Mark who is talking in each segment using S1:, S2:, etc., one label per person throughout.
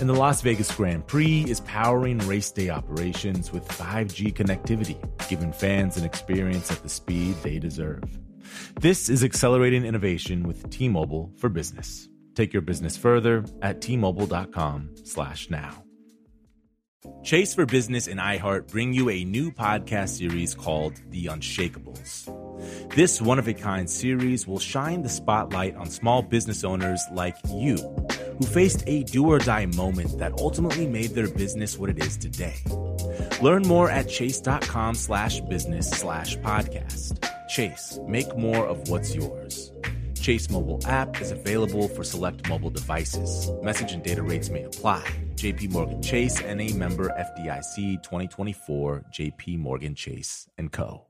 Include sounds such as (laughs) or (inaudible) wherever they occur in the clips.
S1: And the Las Vegas Grand Prix is powering race day operations with 5G connectivity, giving fans an experience at the speed they deserve. This is accelerating innovation with T-Mobile for Business. Take your business further at t-mobile.com/now. Chase for Business and iHeart bring you a new podcast series called The Unshakables. This one of a kind series will shine the spotlight on small business owners like you who faced a do or die moment that ultimately made their business what it is today. Learn more at chase.com slash business slash podcast. Chase, make more of what's yours. Chase mobile app is available for select mobile devices. Message and data rates may apply. JP Morgan Chase and a member FDIC 2024 JP Morgan Chase and Co.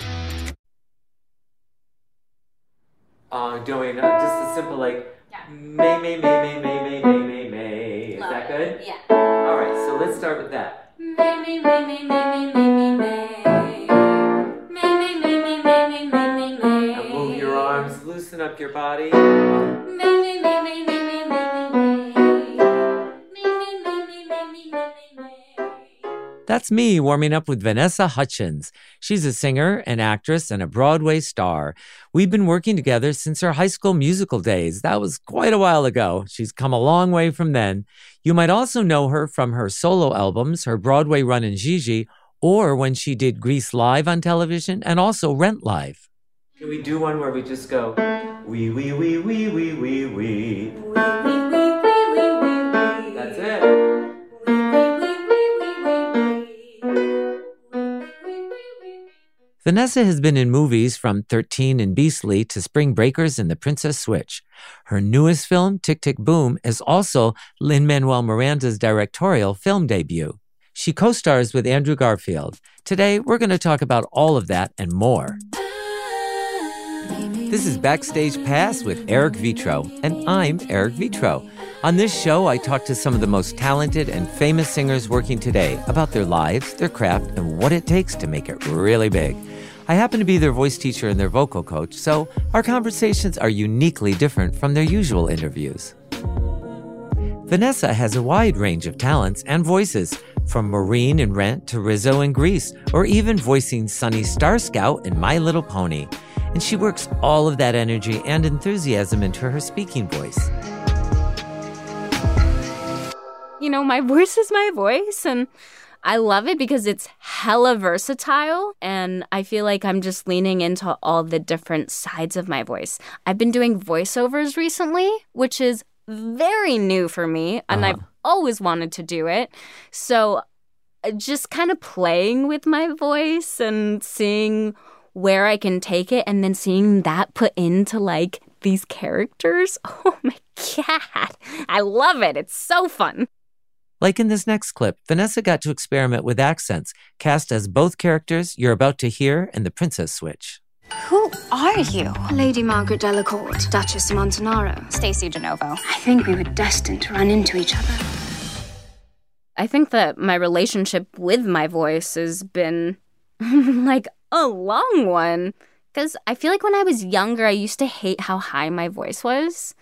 S2: Uh, doing uh, just a simple like may may may may may may may may may. Is that good?
S3: Yeah.
S2: All right, so let's start with that.
S3: May, may, may, may, may, may, may, may, may. May, may, may, may, may, may, may, may,
S2: Now move your arms, loosen up your body.
S3: May, may, may, may, may,
S4: That's me warming up with Vanessa Hudgens. She's a singer, an actress, and a Broadway star. We've been working together since her high school musical days. That was quite a while ago. She's come a long way from then. You might also know her from her solo albums, her Broadway run in Gigi, or when she did Grease Live on television and also Rent Live.
S2: Can we do one where we just go wee wee wee wee wee wee wee? That's
S4: Vanessa has been in movies from 13 and Beastly to Spring Breakers and The Princess Switch. Her newest film, Tick Tick Boom, is also Lin Manuel Miranda's directorial film debut. She co stars with Andrew Garfield. Today, we're going to talk about all of that and more. This is Backstage Pass with Eric Vetro, and I'm Eric Vetro. On this show, I talk to some of the most talented and famous singers working today about their lives, their craft, and what it takes to make it really big. I happen to be their voice teacher and their vocal coach, so our conversations are uniquely different from their usual interviews. Vanessa has a wide range of talents and voices, from Maureen in Rent to Rizzo in Grease, or even voicing Sunny Star Scout in My Little Pony. And she works all of that energy and enthusiasm into her speaking voice.
S5: you know, my (laughs) voice is my voice and I love it because it's hella versatile and I feel like I'm just leaning into all the different sides of my voice. I've been doing voiceovers recently, which is very new for me and
S4: Uh-huh.
S5: I've always wanted to do it. So uh, just kind of playing with my voice and seeing where I can take it and then seeing that put into like these characters. (laughs) Oh my god. I love it. It's so fun.
S4: Like in this next clip, Vanessa got to experiment with accents, cast as both characters you're about to hear in The Princess Switch.
S6: Who are you?
S7: Lady Margaret Delacourt, Duchess of Montanaro.
S6: Stacy DeNovo.
S7: I think we were destined to run into each other.
S5: I think that my relationship with my voice has been (laughs) like a long one. Because I feel like when I was younger, I used to hate how high my voice was.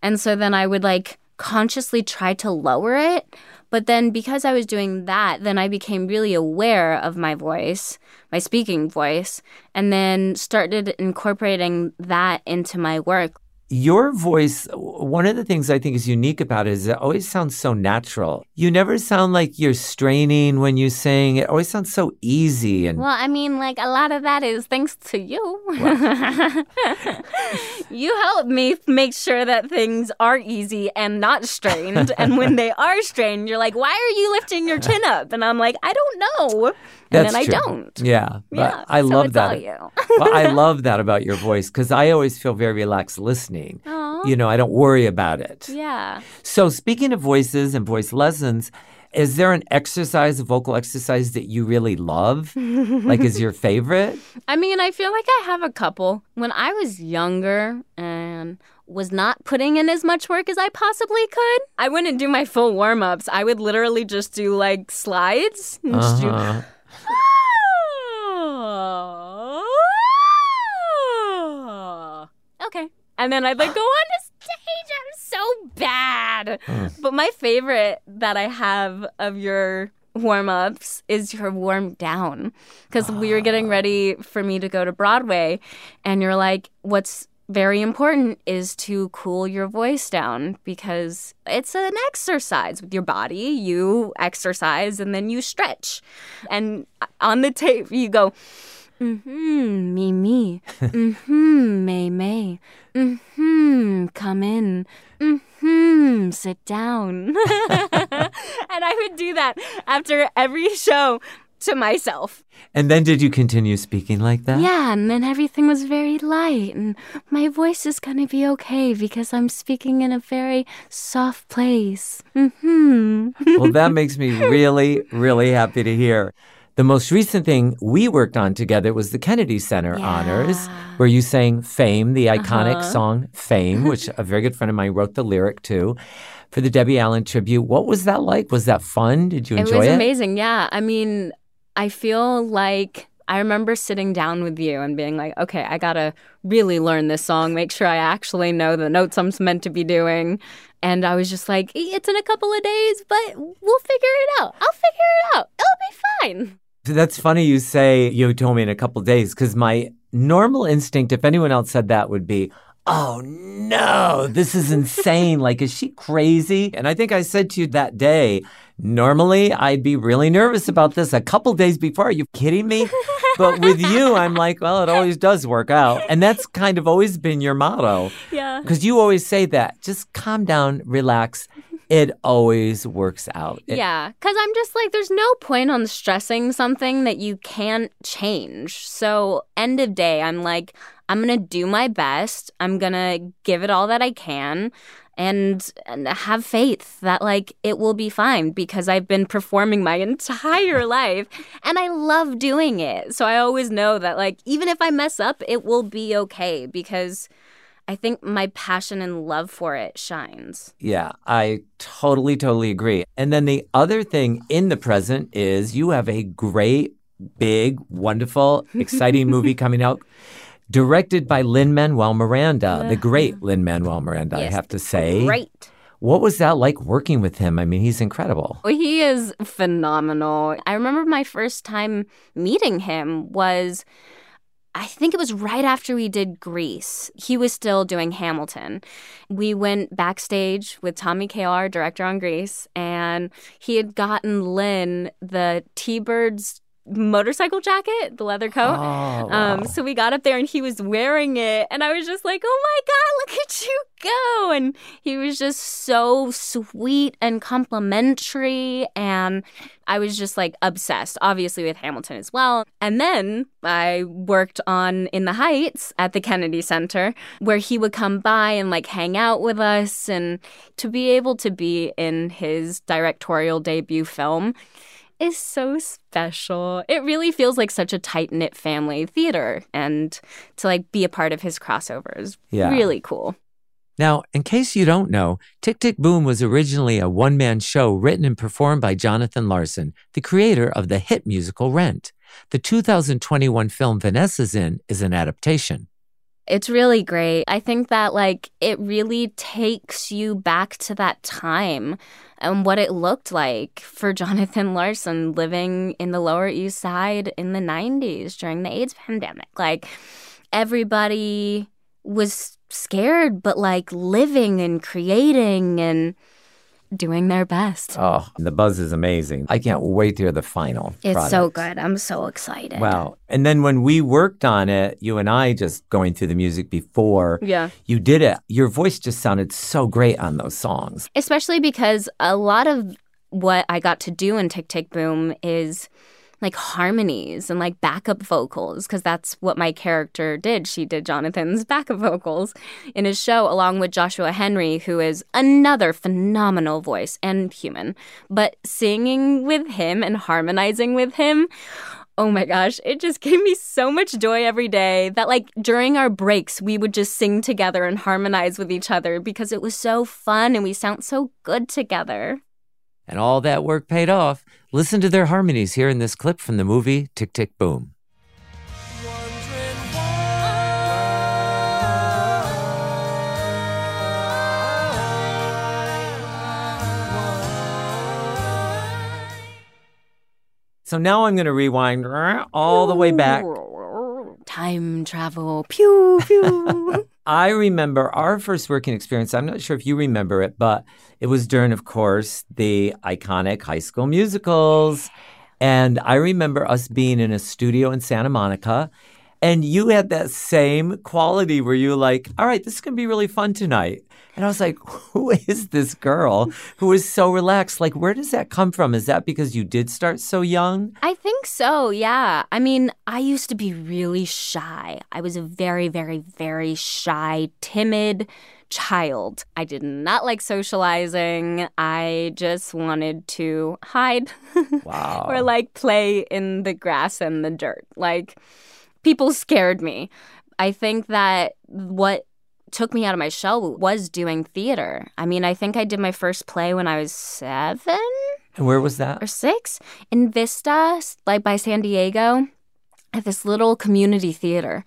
S5: And so then I would like consciously try to lower it. But then because I was doing that, then I became really aware of my voice, my speaking voice, and then started incorporating that into my work.
S4: Your voice, one of the things I think is unique about it is it always sounds so natural. You never sound like you're straining when you sing. It always sounds so easy and
S5: Well, I mean, like a lot of that is thanks to you. (laughs) you help me make sure that things are easy and not strained. and when (laughs) they are strained, you're like, why are you lifting your chin up? And I'm like, I don't know. And
S4: That's
S5: then I
S4: true.
S5: don't.
S4: Yeah, but
S5: Yeah,
S4: I
S5: so
S4: love that. (laughs) well, I (laughs) love that about your voice because I always feel very relaxed listening.
S5: Aw.
S4: You know, I don't worry about it.
S5: Yeah.
S4: So, speaking of voices and voice lessons, is there an exercise, a vocal exercise that you really love? like, is your (laughs) favorite?
S5: I mean, I feel like I have a couple. When I was younger and was not putting in as much work as I possibly could, I wouldn't do my full warm ups. I would literally just do like slides. and
S4: Uh-huh.
S5: Okay. And then I'd like go on the stage. I'm so bad. Hmm. But my favorite that I have of your warm ups is your warm down. Because we were getting ready for me to go to Broadway, and you're like, what's very important is to cool your voice down because it's an exercise with your body. You exercise and then you stretch. And on the tape, you go, Mm-hmm, me, me. Mm-hmm, May, May. Mm-hmm, come in. Mm-hmm, sit down. (laughs) and I would do that after every show to myself.
S4: And then did you continue speaking like that?
S5: Yeah, and then everything was very light, and my voice is gonna be okay because I'm speaking in a very soft place. Mm-hmm.
S4: well, that (laughs) makes me really, really happy to hear. The most recent thing we worked on together was the Kennedy Center honors, where you sang Fame, the iconic
S5: Uh-huh.
S4: song Fame, which a very good friend of mine wrote the lyric to for the Debbie Allen tribute. What was that like? Was that fun? Did you enjoy
S5: It
S4: enjoy
S5: was
S4: it?
S5: amazing. Yeah. I mean, I feel like I remember sitting down with you and being like, okay, I got to really learn this song, make sure I actually know the notes I'm meant to be doing. And I was just like, it's in a couple of days, but we'll figure it out. I'll figure it out. It'll be fine.
S4: That's funny you say you told me in a couple days because my normal instinct, if anyone else said that, would be, oh no, this is insane. like, is she crazy? And I think I said to you that day, normally I'd be really nervous about this a couple days before. Are you kidding me? but with you, I'm like, well, it always does work out. And that's kind of always been your motto
S5: Yeah.
S4: because you always say that. Just calm down, relax. It always works out. It-
S5: Yeah, because I'm just like, there's no point on stressing something that you can't change. So, end of day, I'm like, I'm going to do my best. I'm going to give it all that I can and, and have faith that, like, it will be fine because I've been performing my (laughs) entire life and I love doing it. So, I always know that, like, even if I mess up, it will be okay because I think my passion and love for it shines.
S4: Yeah, I totally, totally agree. And then the other thing in the present is you have a great, big, wonderful, (laughs) exciting movie coming out. Directed by Lin Manuel Miranda, the uh-huh. great Lin Manuel Miranda, I have to say.
S5: Great.
S4: What was that like working with him? I mean, he's incredible.
S5: Well, he is phenomenal. I remember my first time meeting him was I think it was right after we did Grease. He was still doing Hamilton. We went backstage with Tommy Kail, director on Grease, and he had gotten Lin the T Birds motorcycle jacket, the leather coat.
S4: Oh, wow.
S5: Um, so we got up there and he was wearing it, and I was just like, "Oh my god, look at (laughs) you go!" And he was just so sweet and complimentary, and I was just like obsessed, obviously with Hamilton as well. And then I worked on In the Heights at the Kennedy Center, where he would come by and like hang out with us, and to be able to be in his directorial debut film is so special. It really feels like such a tight knit family theater, and to like be a part of his crossovers,
S4: Yeah.
S5: really cool.
S4: Now, in case you don't know, Tick Tick Boom was originally a one man show written and performed by Jonathan Larson, the creator of the hit musical Rent. The 2021 film Vanessa's in is an adaptation.
S5: It's really great. I think that like it really takes you back to that time and what it looked like for (laughs) Jonathan Larson living in the Lower East Side in the 90s during the AIDS pandemic. Like everybody was scared, but like living and creating and doing their best.
S4: Oh, the buzz is amazing. I can't wait to hear the final.
S5: It's so good. I'm so excited.
S4: Wow. And then when we worked on it, you and I just going through the music before
S5: Yeah.
S4: you did it, your voice just sounded so great on those songs.
S5: Especially because a lot of what I got to do in Tick Tick Boom is like harmonies and like backup vocals because that's what my character did. She did Jonathan's (laughs) backup vocals in his show along with Joshua Henry, who is another phenomenal voice and human. But singing with him and harmonizing with him, Oh my gosh, it just (laughs) gave me so much joy every day that, like, during our breaks, we would just sing together and harmonize with each other because it was so fun and we sound so good together.
S4: And all that work paid off. Listen to their harmonies here in this clip from the movie Tick Tick Boom. So now I'm going to rewind all the way back.
S5: Time travel. Pew, pew.
S4: I remember our first working experience. I'm not sure if you remember it, but it was during, of course, the iconic high school musicals. And I remember us being in a studio in Santa Monica. And you had that same quality where you were like, all right, this is going to be really fun tonight. And I was like, (laughs) who is this girl who is so relaxed? Like, where does that come from? Is that because you did start so young?
S5: I think so, yeah. I mean, I used to be really shy. I was a very, very, very shy, timid child. I did not like socializing. I just wanted to hide (laughs)
S4: Wow.
S5: or like play in the grass and the dirt. Like, people scared me. I think that what took me out of my shell was doing theater. I mean, I think I did my first play when I was seven
S4: and where was that?
S5: or six in Vista, like by San Diego, at this little community theater.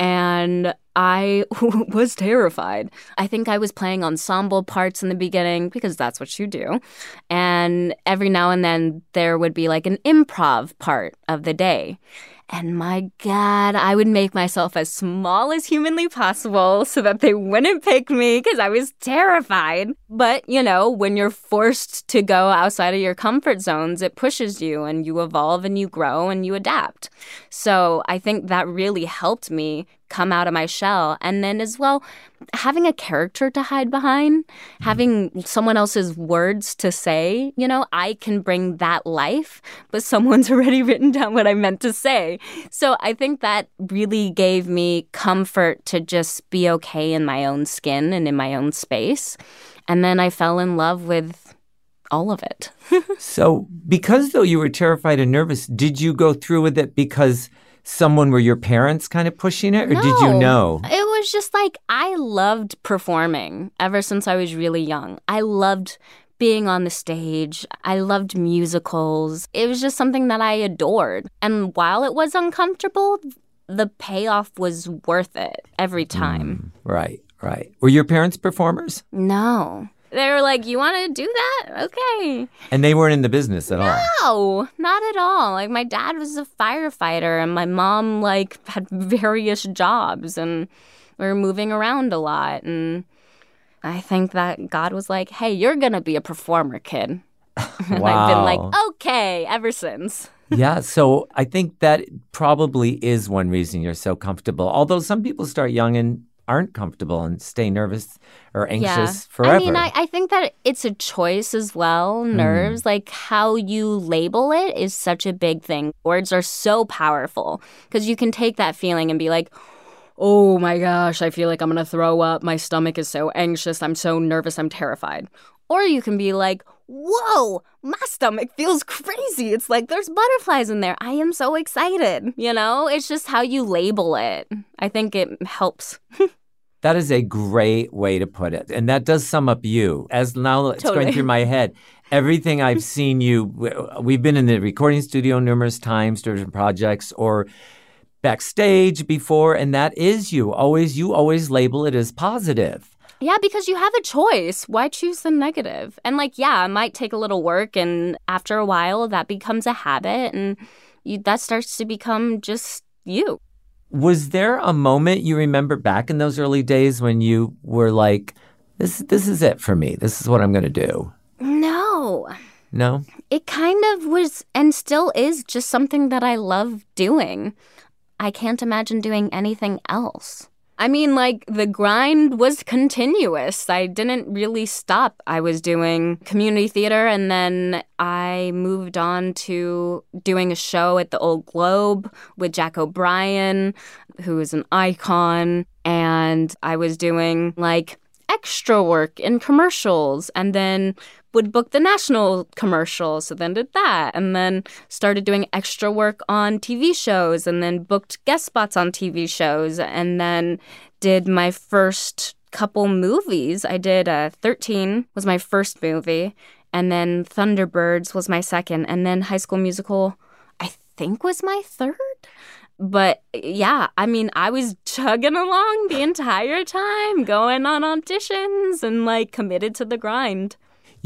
S5: And I (laughs) was terrified. I think I was playing ensemble parts in the beginning because that's what you do. And every now and then there would be like an improv part of the day. And my God, I would make myself as small as humanly possible so that they wouldn't pick me because I was terrified. But, you know, when you're forced to go outside of your comfort zones, it pushes you and you evolve and you grow and you adapt. So I think that really helped me come out of my shell. And then as well, having a character to hide behind, mm-hmm. having someone else's words to say, you know, I can bring that life, but someone's (laughs) already written down what I meant to say. So I think that really gave me comfort to just be okay in my own skin and in my own space. And then I fell in love with all of it. (laughs)
S4: So, because though you were terrified and nervous, did you go through with it because someone were your parents kind of pushing it, or did you know?
S5: It was just like I loved performing ever since I was really young. I loved being on the stage. I loved musicals. It was just something that I adored. And while it was uncomfortable, the payoff was worth it every time.
S4: Mm, right, right. Were your parents performers?
S5: No. They were like, You want to do that? Okay.
S4: And they weren't in the business at all.
S5: No, not at all. Like my dad was a firefighter and my mom like had various jobs and we were moving around a lot and I think that God was like, "Hey, you're going to be a performer, kid." (laughs) and I've been like, "Okay," ever since. (laughs)
S4: yeah, so I think that probably is one reason you're so comfortable. Although some people start young and aren't comfortable and stay nervous or anxious forever.
S5: I mean, I, I think that it's a choice as well. Hmm. Nerves, like how you label it, is such a big thing. Words are so powerful because you can take that feeling and be like, oh my gosh, I feel like I'm going to throw up. My stomach is so anxious. I'm so nervous. I'm terrified. Or you can be like, whoa, my stomach feels crazy. It's like there's butterflies in there. I am so excited. You know, it's just how you label it. I think it helps. (laughs)
S4: That is a great way to put it. And that does sum up you. As now it's
S5: Totally.
S4: going through my head. Everything I've (laughs) seen you, we've been in the recording studio numerous times, different projects, or backstage before, and that is you. Always, you always label it as positive.
S5: Yeah, because you have a choice. Why choose the negative? And like, yeah, it might take a little work, and after a while, that becomes a habit, and you, that starts to become just you.
S4: Was there a moment you remember back in those early days when you were like, this, this is it for me? This is what I'm going to do?
S5: No.
S4: No?
S5: It kind of was and still is just something that I love doing. I can't imagine doing anything else. I mean, like, the grind was continuous. I didn't really stop. I was doing community theater and then I moved on to doing a show at the Old Globe with Jack O'Brien, who is an icon. And I was doing like extra work in commercials and then would book the national commercial. So then did that. And then started doing extra work on TV shows and then booked guest spots on TV shows. And then did my first couple movies. I did uh, 13 was my first movie. And then Thunderbirds was my second. And then High School Musical, I think was my third. But yeah, I mean, I was chugging along the entire time, going on auditions and like committed to the grind.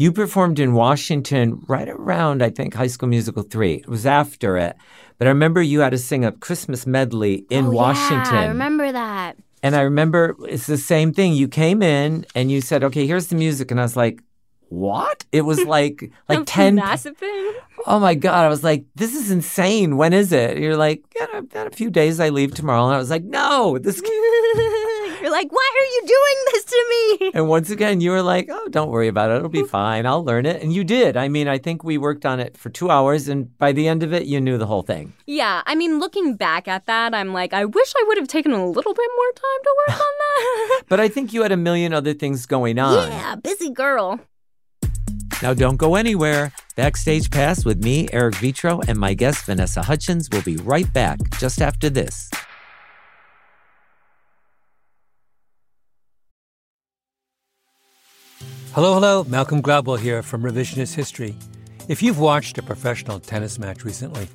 S4: You performed in Washington right around, I think, High School Musical 3. It was after it. But I remember you had to sing a Christmas medley in
S5: Oh,
S4: Washington.
S5: Yeah, I remember that.
S4: And I remember it's the same thing. You came in and you said, okay, here's the music. And I was like, what? It was (laughs) like, like 10.
S5: massive thing.
S4: Oh my God. I was like, this is insane. When is it? You're like, yeah, I've got a few days. I leave tomorrow. And I was like, no, this. (laughs)
S5: You're like, why are you doing this to me?
S4: And once again, you were like, oh, don't worry about it. It'll be (laughs) fine. I'll learn it. And you did. I mean, I think we worked on it for two hours. And by the end of it, you knew the whole thing.
S5: Yeah, I mean, looking back at that, I'm like, I wish I would have taken a little bit more time to work on that. (laughs)
S4: But I think you had a million other things going on.
S5: yeah, busy girl.
S4: Now, don't go anywhere. Backstage Pass with me, Eric Vetro, and my guest, Vanessa Hudgens, will be right back just after this.
S8: Hello, hello. Malcolm Gladwell here from Revisionist History. If you've watched a professional tennis match recently,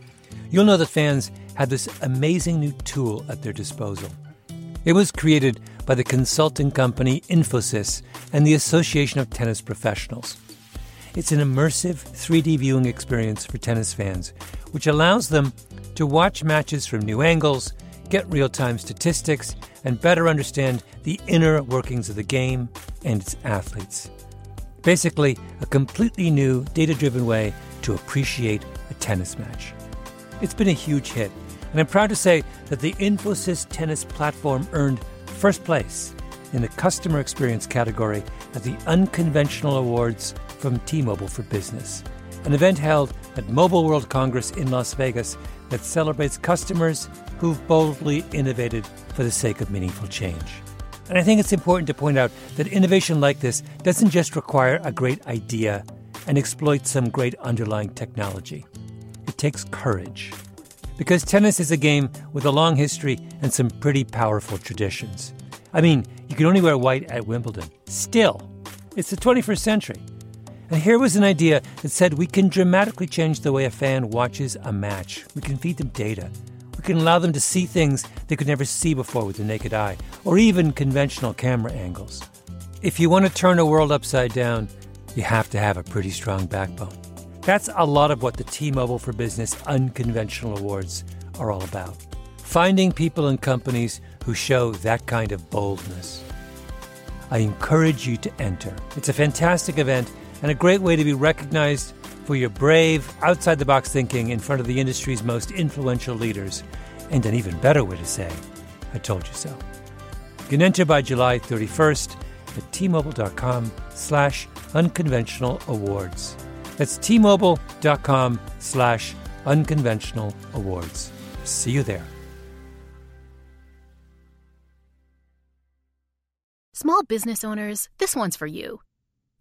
S8: you'll know that fans have this amazing new tool at their disposal. It was created by the consulting company Infosys and the Association of Tennis Professionals. It's an immersive 3D viewing experience for tennis fans, which allows them to watch matches from new angles, get real time statistics, and better understand the inner workings of the game and its athletes. Basically, a completely new data driven way to appreciate a tennis match. It's been a huge hit, and I'm proud to say that the Infosys tennis platform earned first place in the customer experience category at the Unconventional Awards from T Mobile for Business, an event held at Mobile World Congress in Las Vegas that celebrates customers who've boldly innovated for the sake of meaningful change. And I think it's important to point out that innovation like this doesn't just require a great idea and exploit some great underlying technology. It takes courage. Because tennis is a game with a long history and some pretty powerful traditions. I mean, you can only wear white at Wimbledon. Still, it's the 21st century. And here was an idea that said we can dramatically change the way a fan watches a match. We can feed them data. Can allow them to see things they could never see before with the naked eye, or even conventional camera angles. If you want to turn a world upside down, you have to have a pretty strong backbone. That's a lot of what the T Mobile for Business Unconventional Awards are all about. Finding people and companies who show that kind of boldness. I encourage you to enter. It's a fantastic event and a great way to be recognized for your brave, outside the box thinking in front of the industry's most influential leaders, and an even better way to say, I told you so. You can enter by July 31st at tmobile.com slash unconventional awards. That's tmobile.com slash unconventional awards. See you there.
S9: Small business owners, this one's for you.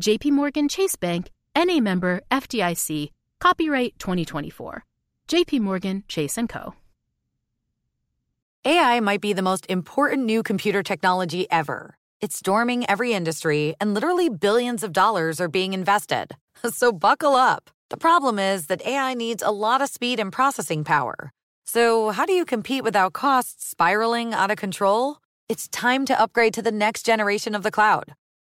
S9: JP Morgan Chase Bank, NA member FDIC, copyright 2024. JP Morgan Chase & Co.
S10: AI might be the most important new computer technology ever. It's storming every industry, and literally billions of dollars are being invested. (laughs) So buckle up. The problem is that AI needs a lot of speed and processing power. So, how do you compete without costs spiraling out of control? It's time to upgrade to the next generation of the cloud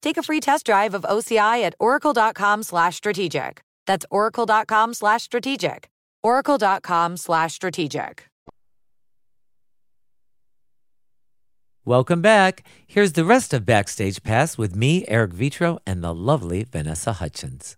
S10: take a free test drive of OCI at oracle.com slash strategic. That's oracle.com slash strategic. oracle.com slash strategic.
S4: Welcome back. Here's the rest of Backstage Pass with me, Eric Vetro, and the lovely Vanessa Hudgens.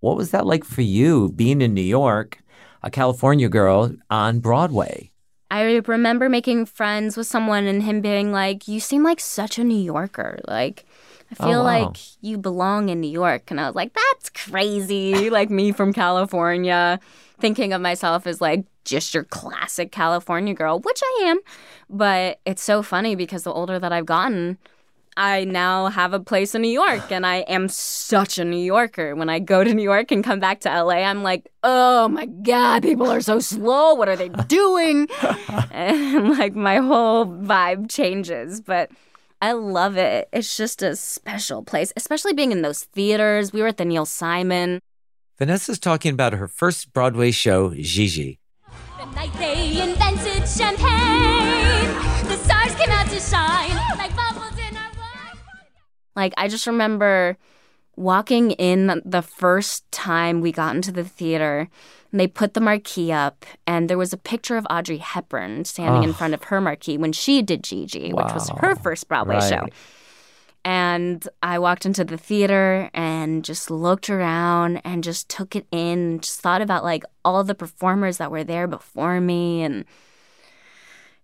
S4: What was that like for you being in New York, a California girl on Broadway?
S5: I remember making friends with someone and him being like, You seem like such a New Yorker. Like, I
S4: Oh,
S5: feel
S4: wow.
S5: like you belong in New York. And I was like, That's crazy. like, me from California, thinking of myself as like just your classic California girl, which I am. But it's so funny because the older that I've gotten, I now have a place in New York and I am such a New Yorker. When I go to New York and come back to LA, I'm like, oh my God, people are so slow. What are they doing? (laughs) and like my whole vibe changes. But I love it. It's just a special place, especially being in those theaters. We were at the Neil Simon.
S4: Vanessa's talking about her first Broadway show, Gigi.
S3: The night they invented champagne, the stars came out to shine like bubbles in our wine.
S5: Like, I just remember walking in the first time we got into the theater and they put the marquee up and there was a picture of Audrey Hepburn standing in
S4: Oh.
S5: front of her marquee when she did Gigi, which was her first Broadway
S4: Right.
S5: show. And I walked into the theater and just looked around and just took it in and just thought about like all the performers that were there before me and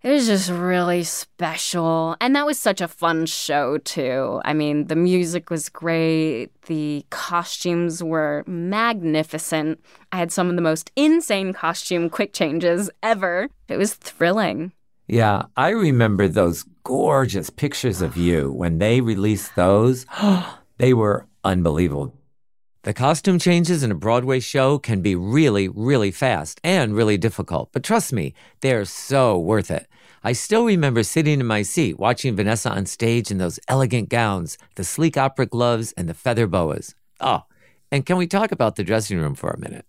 S5: it was just really special. And that was such a fun show, too. I mean, the music was great. The costumes were magnificent. I had some of the most insane costume quick changes ever. It was thrilling.
S4: Yeah, I remember those gorgeous pictures of you when they released those. (gasps) they were unbelievable. The costume changes in a Broadway show can be really, really fast and really difficult, but trust me, they're so worth it. I still remember sitting in my seat watching Vanessa on stage in those elegant gowns, the sleek opera gloves, and the feather boas. Oh, and can we talk about the dressing room for a minute?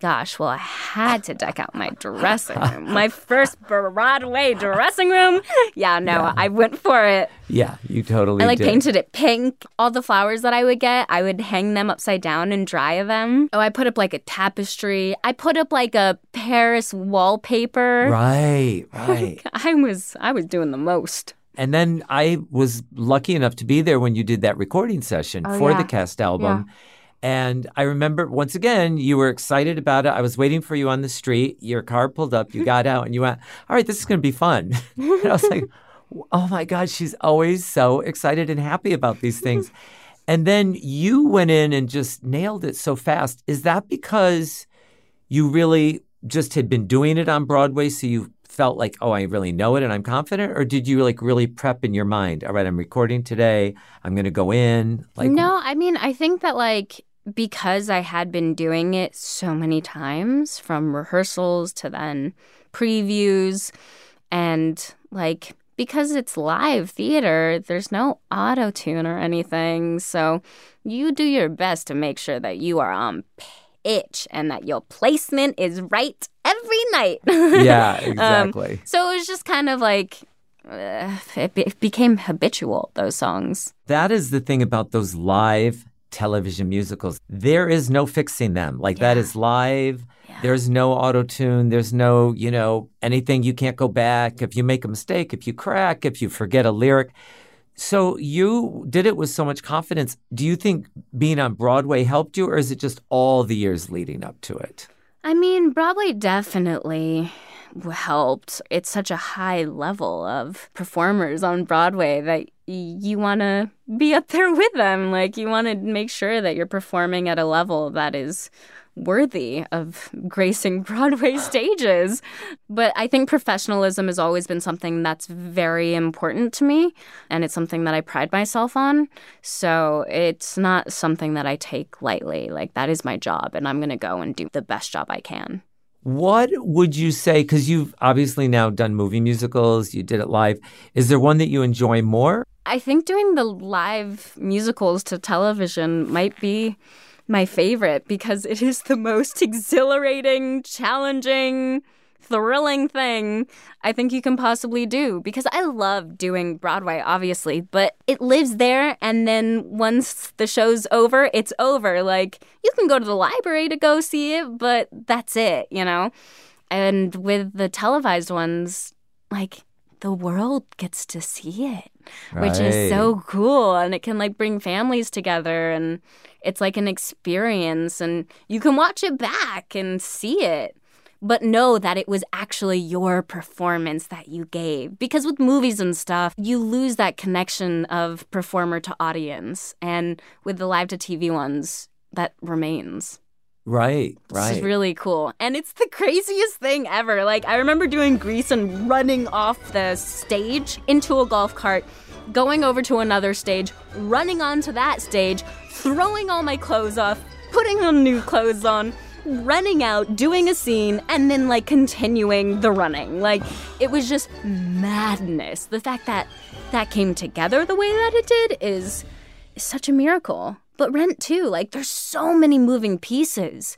S5: Gosh, well, I had to deck out my dressing room. My first Broadway dressing room. Yeah, no,
S4: Yeah.
S5: I went for it.
S4: Yeah, you totally
S5: I like
S4: did.
S5: painted it pink. All the flowers that I would get, I would hang them upside down and dry them. Oh, I put up like a tapestry. I put up like a Paris wallpaper.
S4: Right, (laughs) right.
S5: I was I was doing the most.
S4: And then I was lucky enough to be there when you did that recording session
S5: Oh,
S4: for
S5: yeah.
S4: the cast album. And I remember once again, you were excited about it. I was waiting for you on the street. Your car pulled up. You got out and you went, All right, this is going to be fun. (laughs) and I was like, Oh my God, she's always so excited and happy about these things. And then you went in and just nailed it so fast. Is that because you really just had been doing it on Broadway, so you felt like, oh, I really know it and I'm confident, or did you like really prep in your mind? All right, I'm recording today. I'm going to go in. Like,
S5: no, I mean, I think that like because I had been doing it so many times from rehearsals to then previews and like because it's live theater, there's no auto tune or anything. So you do your best to make sure that you are on pitch and that your placement is right every night. (laughs)
S4: Yeah,
S5: Um,
S4: exactly.
S5: so it was just kind of like, uh, it, be- it became habitual, those songs.
S4: That is the thing about those live television musicals. There is no fixing them. Like that is live. There's no auto tune. There's no, you know, anything. You can't go back. If you make a mistake, if you crack, if you forget a lyric. So you did it with so much confidence. Do you think being on Broadway helped you, or is it just all the years leading up to it?
S5: I mean, Broadway definitely helped. It's such a high level of performers on Broadway that you want to be up there with them. Like, you want to make sure that you're performing at a level that is worthy of gracing (laughs) Broadway (sighs) stages. But I think professionalism has always been something that's very important to me, and it's something that I pride myself on. So it's not something that I take lightly. Like, that is my job, and I'm going to go and do the best job I can.
S4: What would you say? Because you've obviously now done movie musicals, you did it live. Is there one that you enjoy more?
S5: I think doing the live musicals to television might be my favorite because it is the most (laughs) exhilarating, challenging, thrilling thing I think you can possibly do because I love doing Broadway, obviously, but it lives there. And then once the show's over, it's over. Like, you can go to the library to go see it, but that's it, you know? And with the televised ones, like, the world gets to see it, which is so cool. And it can like bring families together and it's like an experience and you can watch it back and see it. But know that it was actually your performance that you gave. Because with movies and stuff, you lose that connection of performer to audience. And with the live to TV ones, that remains.
S4: Right, right.
S5: It's really cool. And it's the craziest thing ever. Like, I remember doing Grease and running off the stage into a golf cart, going over to another stage, running onto that stage, throwing all my clothes off, putting on new clothes on, running out, doing a scene, and then like continuing the running. Like, it was just madness. The fact that that came together the way that it did is, is such a miracle. But Rent too, like there's so many moving pieces.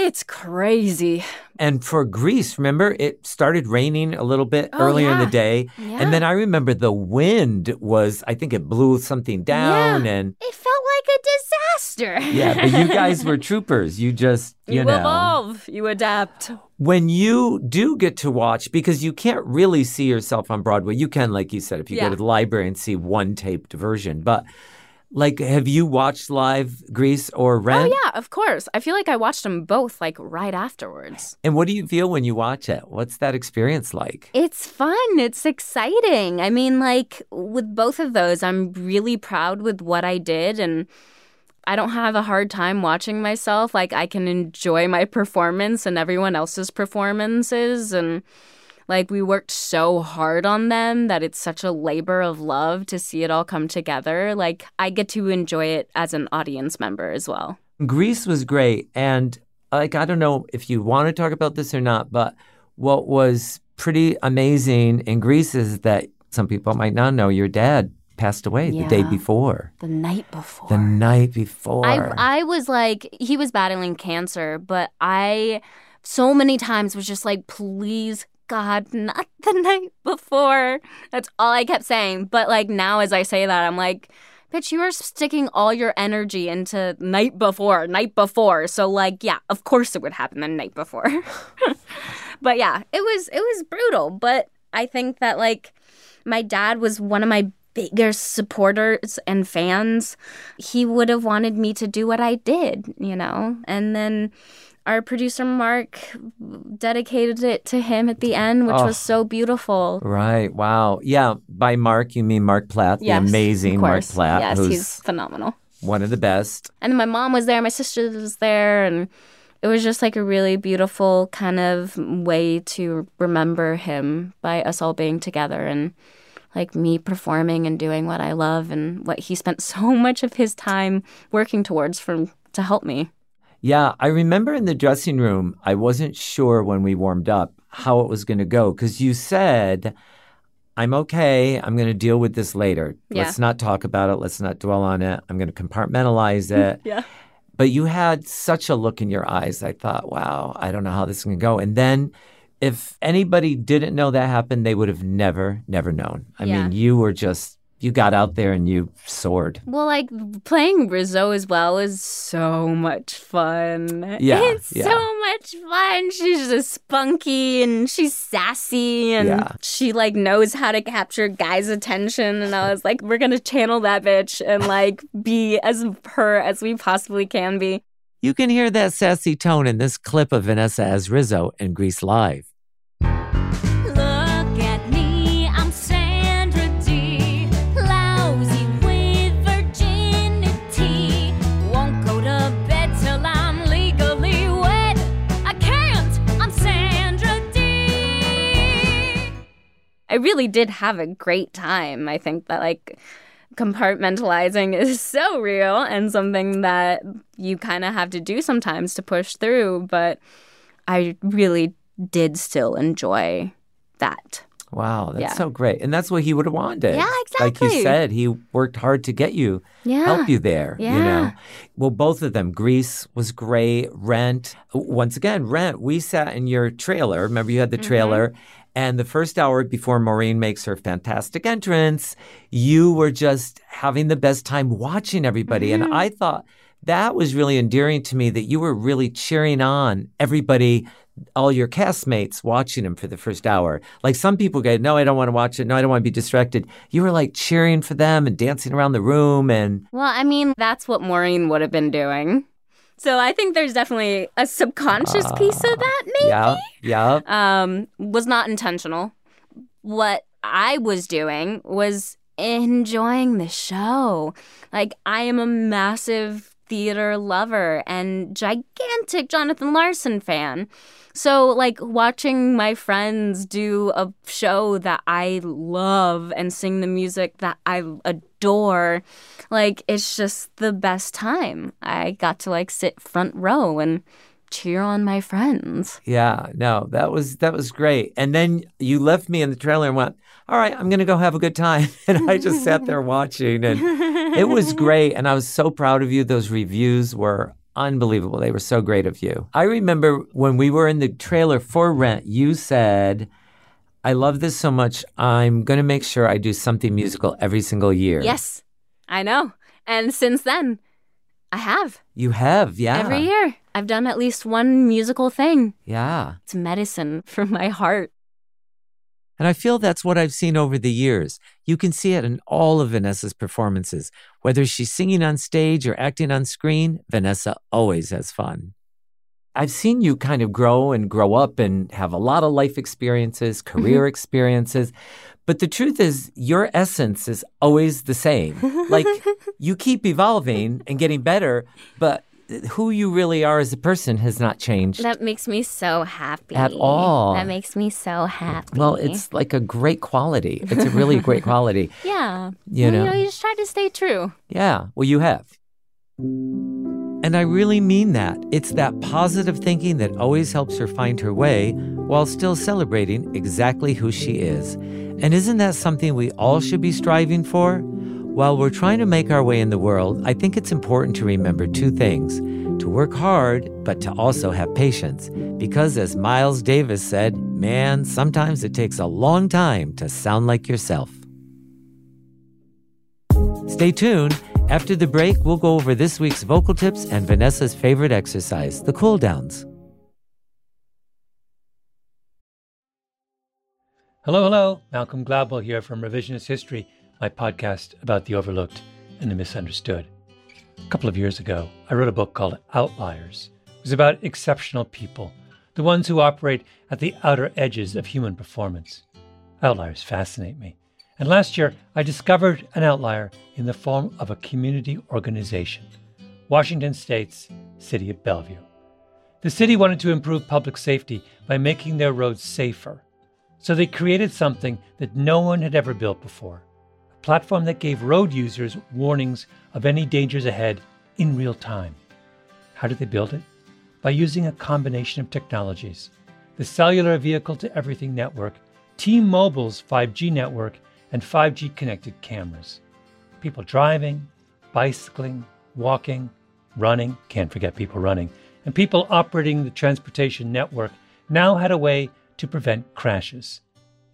S5: It's crazy.
S4: And for Grease, remember, it started raining a little bit
S5: Oh,
S4: earlier in the day.
S5: Yeah.
S4: And then I remember the wind was, I think it blew something down.
S5: Yeah.
S4: And
S5: It felt like a disaster.
S4: yeah, but you guys were (laughs) troopers. You just, you,
S5: You
S4: know.
S5: evolve, you adapt.
S4: When you do get to watch, because you can't really see yourself on Broadway, you can, like you said, if you
S5: Yeah.
S4: go to the library and see one taped version. But like, have you watched live Grease or Rent?
S5: Oh yeah, of course. I feel like I watched them both like right afterwards.
S4: And what do you feel when you watch it? What's that experience like?
S5: It's fun. It's exciting. I mean, like with both of those, I'm really proud with what I did and I don't have a hard time watching myself. Like I can enjoy my performance and everyone else's performances and like we worked so hard on them that it's such a labor of love to see it all come together. Like I get to enjoy it as an audience member as well.
S4: Grease was great. And like, I don't know if you want to talk about this or not, but what was pretty amazing in Grease is that some people might not know your dad passed away the day before,
S5: The night before.
S4: the night before.
S5: I I was like he was battling cancer, but I so many times was just like please God, not the night before. That's all I kept saying. But like now as I say that, I'm like Bitch, you are sticking all your energy into night before, night before. So like, yeah, of course it would happen the night before. (laughs) but yeah, it was it was brutal. But I think that like my dad was one of my biggest supporters and fans. He would have wanted me to do what I did, you know? And then our producer Mark dedicated it to him at the end, which
S4: Oh.
S5: was so beautiful.
S4: Right. Wow. Yeah. By Mark, you mean Mark Platt,
S5: Yes,
S4: the amazing Mark. Platt,
S5: Yes,
S4: who's
S5: he's phenomenal.
S4: one of the best.
S5: And my mom was there, my sister was there, and it was just like a really beautiful kind of way to remember him by us all being together and like me performing and doing what I love and what he spent (laughs) so much of his time working towards for to help me.
S4: Yeah, I remember in the dressing room, I wasn't sure when we warmed up how it was going to go because you said, I'm okay. I'm going to deal with this later.
S5: Yeah.
S4: Let's not talk about it. Let's not dwell on it. I'm going to compartmentalize (laughs) it.
S5: Yeah.
S4: But you had such a look in your eyes. I thought, wow, I don't know how this is going to go. And then if anybody didn't know that happened, they would have never, never known. I
S5: Yeah.
S4: mean, you were just, you got out there and you soared.
S5: Well, like playing Rizzo as well is so much fun.
S4: Yeah,
S5: It's
S4: yeah.
S5: so much fun. She's just spunky and she's sassy and
S4: Yeah.
S5: she like knows how to capture guys' attention. And I was like, we're gonna channel that bitch and like (laughs) be as her as we possibly can be.
S4: You can hear that sassy tone in this clip of Vanessa as Rizzo in Grease Live.
S3: I
S5: really did have a great time. I think that like compartmentalizing (laughs) is so real and something that you kind of have to do sometimes to push through, but I really did still enjoy that.
S4: Wow, that's
S5: Yeah.
S4: so great. And that's what he would have wanted.
S5: Yeah, exactly.
S4: Like you said, he worked hard to get you,
S5: Yeah.
S4: help you there, yeah. you know. Well, both of them, Grease was great, Rent. Once again, Rent, we sat in your trailer. Remember you had the
S5: Mm-hmm.
S4: And the first hour before Maureen makes her fantastic entrance, you were just having the best time watching everybody.
S5: Mm-hmm.
S4: And I thought that was really endearing to me that you were really cheering on everybody all your castmates watching him for the first hour. Like some people go, no, I don't want to watch it. No, I don't want to be distracted. You were like cheering for them and dancing around the room. And
S5: Well, I mean, that's what Maureen would have been doing. So I think there's definitely a subconscious piece of that, maybe.
S4: yeah, yeah.
S5: um, was not intentional. What I was doing was enjoying the show. Like, I am a massive theater lover and gigantic Jonathan Larson fan. So, like, watching my friends do a show that I love and sing the music that I adore, like, it's just the best time. I got to, like, sit front row and cheer on my friends.
S4: Yeah, no, that was that was great. And then you left me in the trailer and went, "All right, I'm going to go have a good time." (laughs) And I just sat there (laughs) watching and it was great and I was so proud of you. Those reviews were unbelievable. They were so great of you. I remember when we were in the trailer for Rent, you said, "I love this so much. I'm going to make sure I do something musical every single year."
S5: Yes, I know. And since then, I have.
S4: You have, yeah.
S5: Every year, I've done at least one musical thing.
S4: Yeah.
S5: It's medicine (laughs) for my heart.
S4: And I feel that's what I've seen over the years. You can see it in all of Vanessa's performances. Whether she's singing on stage or acting on screen, Vanessa always has fun. I've seen you kind of grow and grow up and have a lot of life experiences, career mm-hmm. experiences. But the truth is, your essence is always the same. Like (laughs) you keep evolving and getting better, but who you really are as a person has not changed.
S5: That makes me so happy.
S4: At all.
S5: That makes me so happy.
S4: Well, it's like a great quality. It's a really great quality. (laughs)
S5: Yeah.
S4: You
S5: Well,
S4: know.
S5: you know, you just try to stay true.
S4: Yeah, well, you have. And I really mean that. It's that positive thinking that always helps her find her way while still celebrating exactly who she is. And isn't that something we all should be striving for? While we're trying to make our way in the world, I think it's important to remember two things to work hard, but to also have patience. Because as Miles Davis said, man, sometimes it takes a long time to sound like yourself. Stay tuned. After the break, we'll go over this week's vocal tips and Vanessa's favorite exercise, the cool downs.
S8: Hello, hello. Malcolm Gladwell here from Revisionist History, my podcast about the overlooked and the misunderstood. A couple of years ago, I wrote a book called Outliers. It was about exceptional people, the ones who operate at the outer edges of human performance. Outliers fascinate me. And last year, I discovered an outlier in the form of a community organization Washington State's City of Bellevue. The city wanted to improve public safety by making their roads safer. So they created something that no one had ever built before platform that gave road users warnings of any dangers ahead in real time. How did they build it? By using a combination of technologies the cellular vehicle to everything network, T Mobile's 5G network, and 5G connected cameras. People driving, bicycling, walking, running, can't forget people running, and people operating the transportation network now had a way to prevent crashes.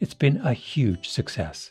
S8: It's been a huge success.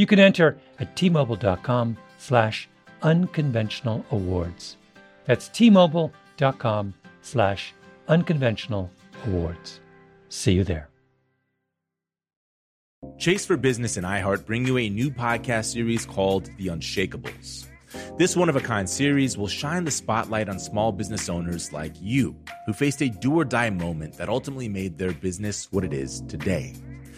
S8: You can enter at tmobile.com slash unconventional awards. That's tmobile.com slash unconventional awards. See you there.
S1: Chase for Business and iHeart bring you a new podcast series called The Unshakables. This one of a kind series will shine the spotlight on small business owners like you who faced a do or die moment that ultimately made their business what it is today.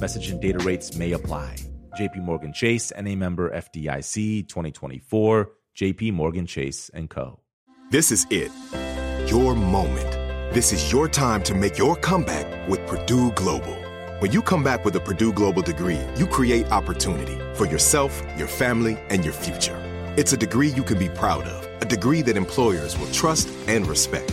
S1: Message and data rates may apply. JP Morgan Chase and a member FDIC 2024, JP Morgan Chase and Co.
S11: This is it. Your moment. This is your time to make your comeback with Purdue Global. When you come back with a Purdue Global degree, you create opportunity for yourself, your family, and your future. It's a degree you can be proud of, a degree that employers will trust and respect.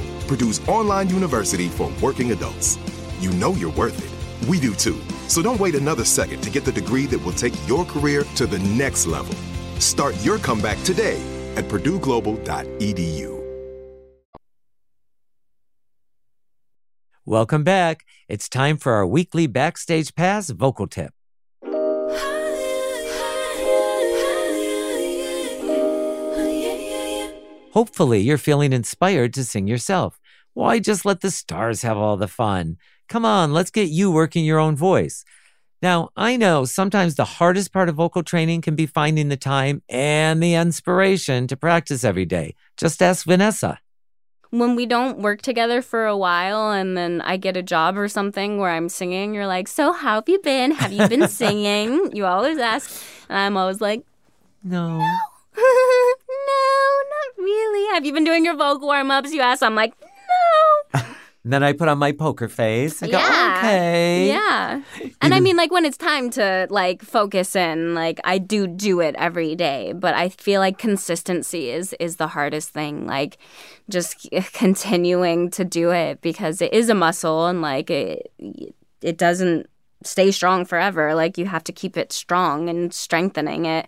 S11: Purdue's online university for working adults. You know you're worth it. We do too. So don't wait another second to get the degree that will take your career to the next level. Start your comeback today at purdueglobal.edu.
S4: Welcome back. It's time for our weekly Backstage Pass vocal tip. Hopefully, you're feeling inspired to sing yourself. Why just let the stars have all the fun? Come on, let's get you working your own voice. Now, I know sometimes the hardest part of vocal training can be finding the time and the inspiration to practice every day. Just ask Vanessa.
S5: When we don't work together for a while and then I get a job or something where I'm singing, you're like, So, how have you been? Have you been (laughs) singing? You always ask. And I'm always like,
S4: No.
S5: No. (laughs) no, not really. Have you been doing your vocal warm ups? You ask. I'm like.
S4: And then I put on my poker face. I go,
S5: yeah.
S4: okay.
S5: Yeah. (laughs) And I mean, like, when it's time to, like, focus in, like, I do do it every day, but I feel like consistency is, is the hardest thing. Like, just (laughs) continuing to do it because it is a muscle and, like, it, it doesn't stay strong forever. Like, you have to keep it strong and strengthening it.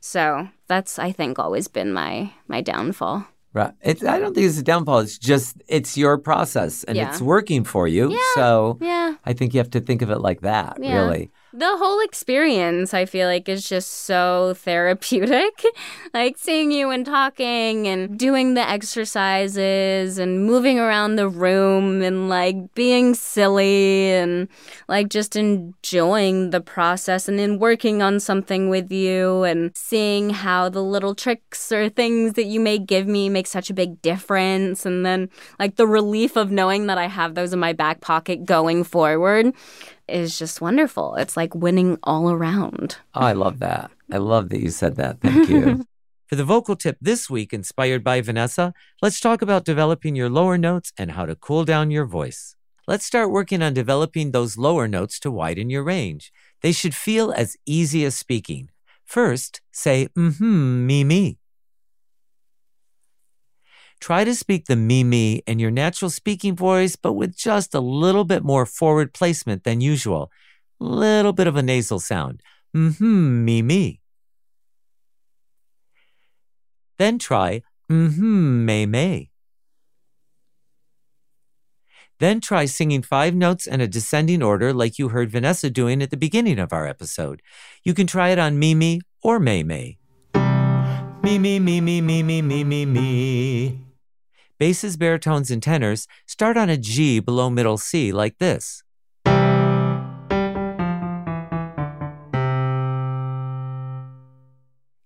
S5: So that's, I think, always been my, my downfall.
S4: Right. It's, I don't think it's a downfall. It's just it's your process and
S5: Yeah.
S4: it's working for you.
S5: Yeah,
S4: So
S5: yeah.
S4: I think you have to think of it like that,
S5: Yeah.
S4: really.
S5: The whole experience, I feel like, is just so therapeutic. (laughs) like seeing you and talking and doing the exercises and moving around the room and like being silly and like just enjoying the process and then working on something with you and seeing how the little tricks or things that you may give me make such a big difference. And then like the relief of knowing that I have those in my back pocket going forward is just wonderful. It's like winning all around.
S4: Oh, I love that. I love that you said that. Thank you. (laughs) For the vocal tip this week, inspired by Vanessa, let's talk about developing your lower notes and how to cool down your voice. Let's start working on developing those lower notes to widen your range. They should feel as easy as speaking. First, say mm-hmm, me, me. Try to speak the me, me in your natural speaking voice, but with just a little bit more forward placement than usual. Little bit of a nasal sound. Mm-hmm, me, me. Then try mm-hmm, may, may. Then try singing five notes in a descending order like you heard Vanessa doing at the beginning of our episode. You can try it on Mimi or May May. Me, me, me, me, me, me, me, me, me. Basses, baritones, and tenors start on a G below middle C like this.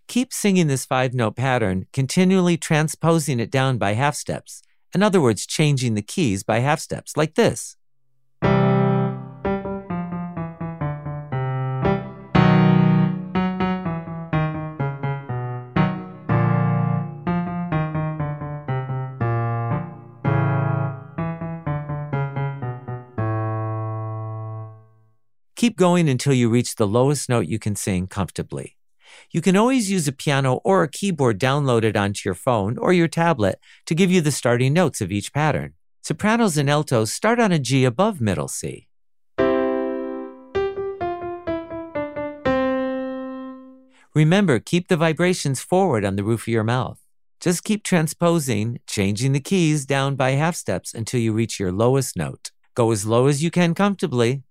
S4: Keep singing this five note pattern, continually transposing it down by half steps. In other words, changing the keys by half steps, like this. Keep going until you reach the lowest note you can sing comfortably. You can always use a piano or a keyboard downloaded onto your phone or your tablet to give you the starting notes of each pattern. Sopranos and altos start on a G above middle C. Remember, keep the vibrations forward on the roof of your mouth. Just keep transposing, changing the keys down by half steps until you reach your lowest note. Go as low as you can comfortably.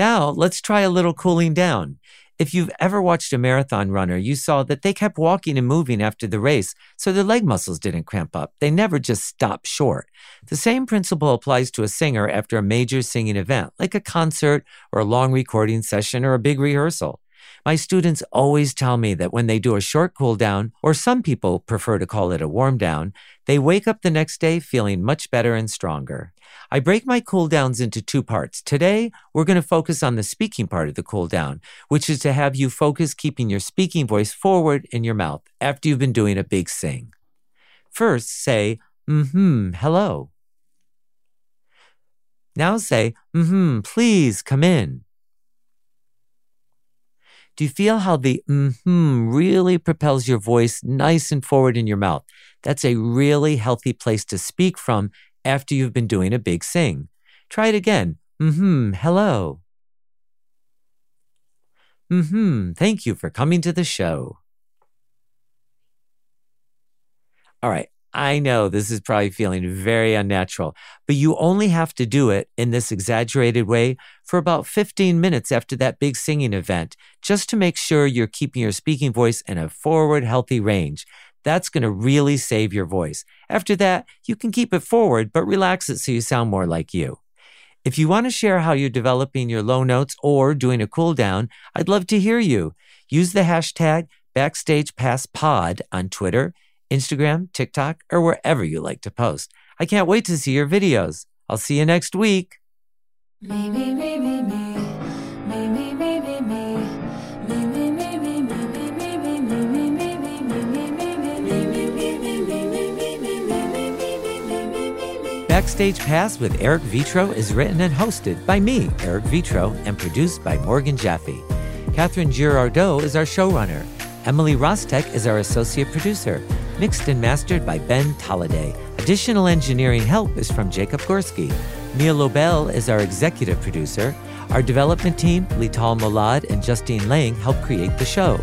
S4: Now, let's try a little cooling down. If you've ever watched a marathon runner, you saw that they kept walking and moving after the race, so their leg muscles didn't cramp up. They never just stopped short. The same principle applies to a singer after a major singing event, like a concert or a long recording session or a big rehearsal. My students always tell me that when they do a short cool down, or some people prefer to call it a warm down, they wake up the next day feeling much better and stronger. I break my cool downs into two parts. Today, we're going to focus on the speaking part of the cool down, which is to have you focus keeping your speaking voice forward in your mouth after you've been doing a big sing. First, say, mm hmm, hello. Now say, mm hmm, please come in. Do you feel how the mm-hmm really propels your voice nice and forward in your mouth? That's a really healthy place to speak from after you've been doing a big sing. Try it again. Mm-hmm, hello. Mm-hmm, thank you for coming to the show. All right, I know this is probably feeling very unnatural, but you only have to do it in this exaggerated way for about 15 minutes after that big singing event, just to make sure you're keeping your speaking voice in a forward, healthy range. That's going to really save your voice. After that, you can keep it forward, but relax it so you sound more like you. If you want to share how you're developing your low notes or doing a cool down, I'd love to hear you. Use the hashtag BackstagePassPod on Twitter Instagram, TikTok, or wherever you like to post. I can't wait to see your videos. I'll see you next week.
S3: Me, me, me, me, me. Me, me, me, me, me. Me, me, me, me, me, me, me, me, me, me, me, me, me, me, me,
S4: Backstage Pass with Eric Vetro is written and hosted by me, Eric Vetro, and produced by Morgan Jaffe. Catherine Girardeau is our showrunner. Emily Rostek is our associate producer. Mixed and mastered by Ben Tolliday. Additional engineering help is from Jacob Gorski. Neil Lobel is our executive producer. Our development team, Lital Molad and Justine Lang, help create the show.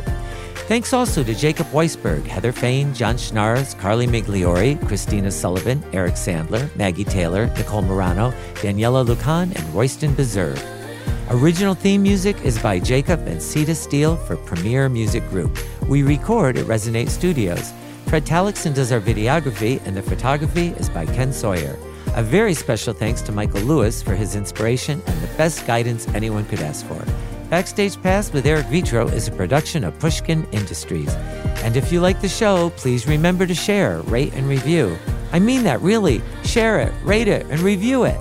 S4: Thanks also to Jacob Weisberg, Heather Fain, John Schnars, Carly Migliori, Christina Sullivan, Eric Sandler, Maggie Taylor, Nicole Morano, Daniela Lucan, and Royston Beserve. Original theme music is by Jacob and Sita Steele for Premier Music Group. We record at Resonate Studios. Fred Talixon does our videography, and the photography is by Ken Sawyer. A very special thanks to Michael Lewis for his inspiration and the best guidance anyone could ask for. Backstage Pass with Eric Vetro is a production of Pushkin Industries. And if you like the show, please remember to share, rate, and review. I mean that, really. Share it, rate it, and review it.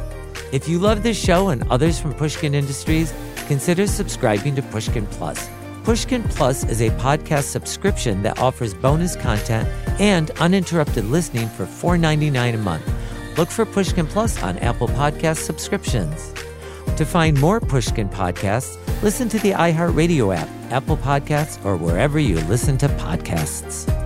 S4: If you love this show and others from Pushkin Industries, consider subscribing to Pushkin Plus. Pushkin Plus is a podcast subscription that offers bonus content and uninterrupted listening for $4.99 a month. Look for Pushkin Plus on Apple Podcast subscriptions. To find more Pushkin podcasts, listen to the iHeartRadio app, Apple Podcasts, or wherever you listen to podcasts.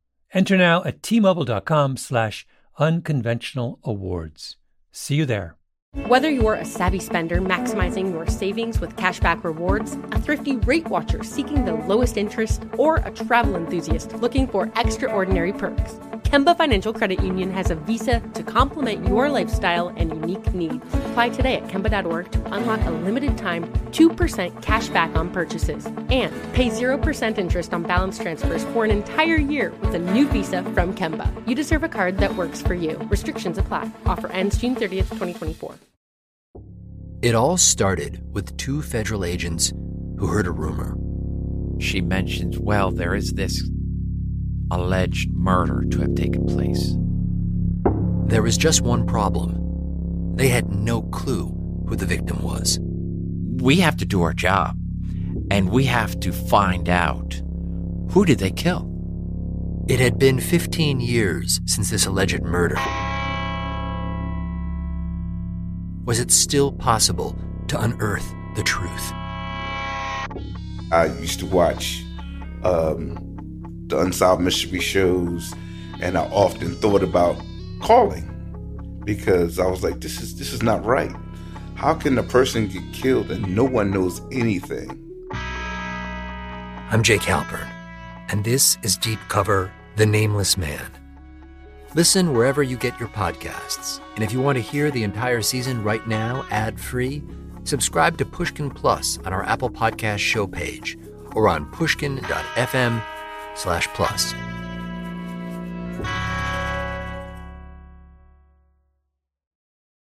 S8: Enter now at tmobile.com slash unconventional awards. See you there.
S9: Whether you're a savvy spender maximizing your savings with cashback rewards, a thrifty rate watcher seeking the lowest interest, or a travel enthusiast looking for extraordinary perks, Kemba Financial Credit Union has a visa to complement your lifestyle and unique needs. Apply today at Kemba.org to unlock a limited time 2% cash back on purchases and pay 0% interest on balance transfers for an entire year with a new visa from Kemba. You deserve a card that works for you. Restrictions apply. Offer ends June 30th, 2024.
S12: It all started with two federal agents who heard a rumor.
S13: She mentioned, well, there is this alleged murder to have taken place.
S12: There was just one problem. They had no clue who the victim was.
S13: We have to do our job, and we have to find out who did they kill.
S12: It had been 15 years since this alleged murder. Was it still possible to unearth the truth?
S14: I used to watch um, the Unsolved Mystery shows, and I often thought about calling because I was like, this is this is not right. How can a person get killed and no one knows anything?
S12: I'm Jake Halpern, and this is Deep Cover The Nameless Man. Listen wherever you get your podcasts. And if you want to hear the entire season right now, ad free, subscribe to Pushkin Plus on our Apple Podcast show page or on pushkin.fm slash plus.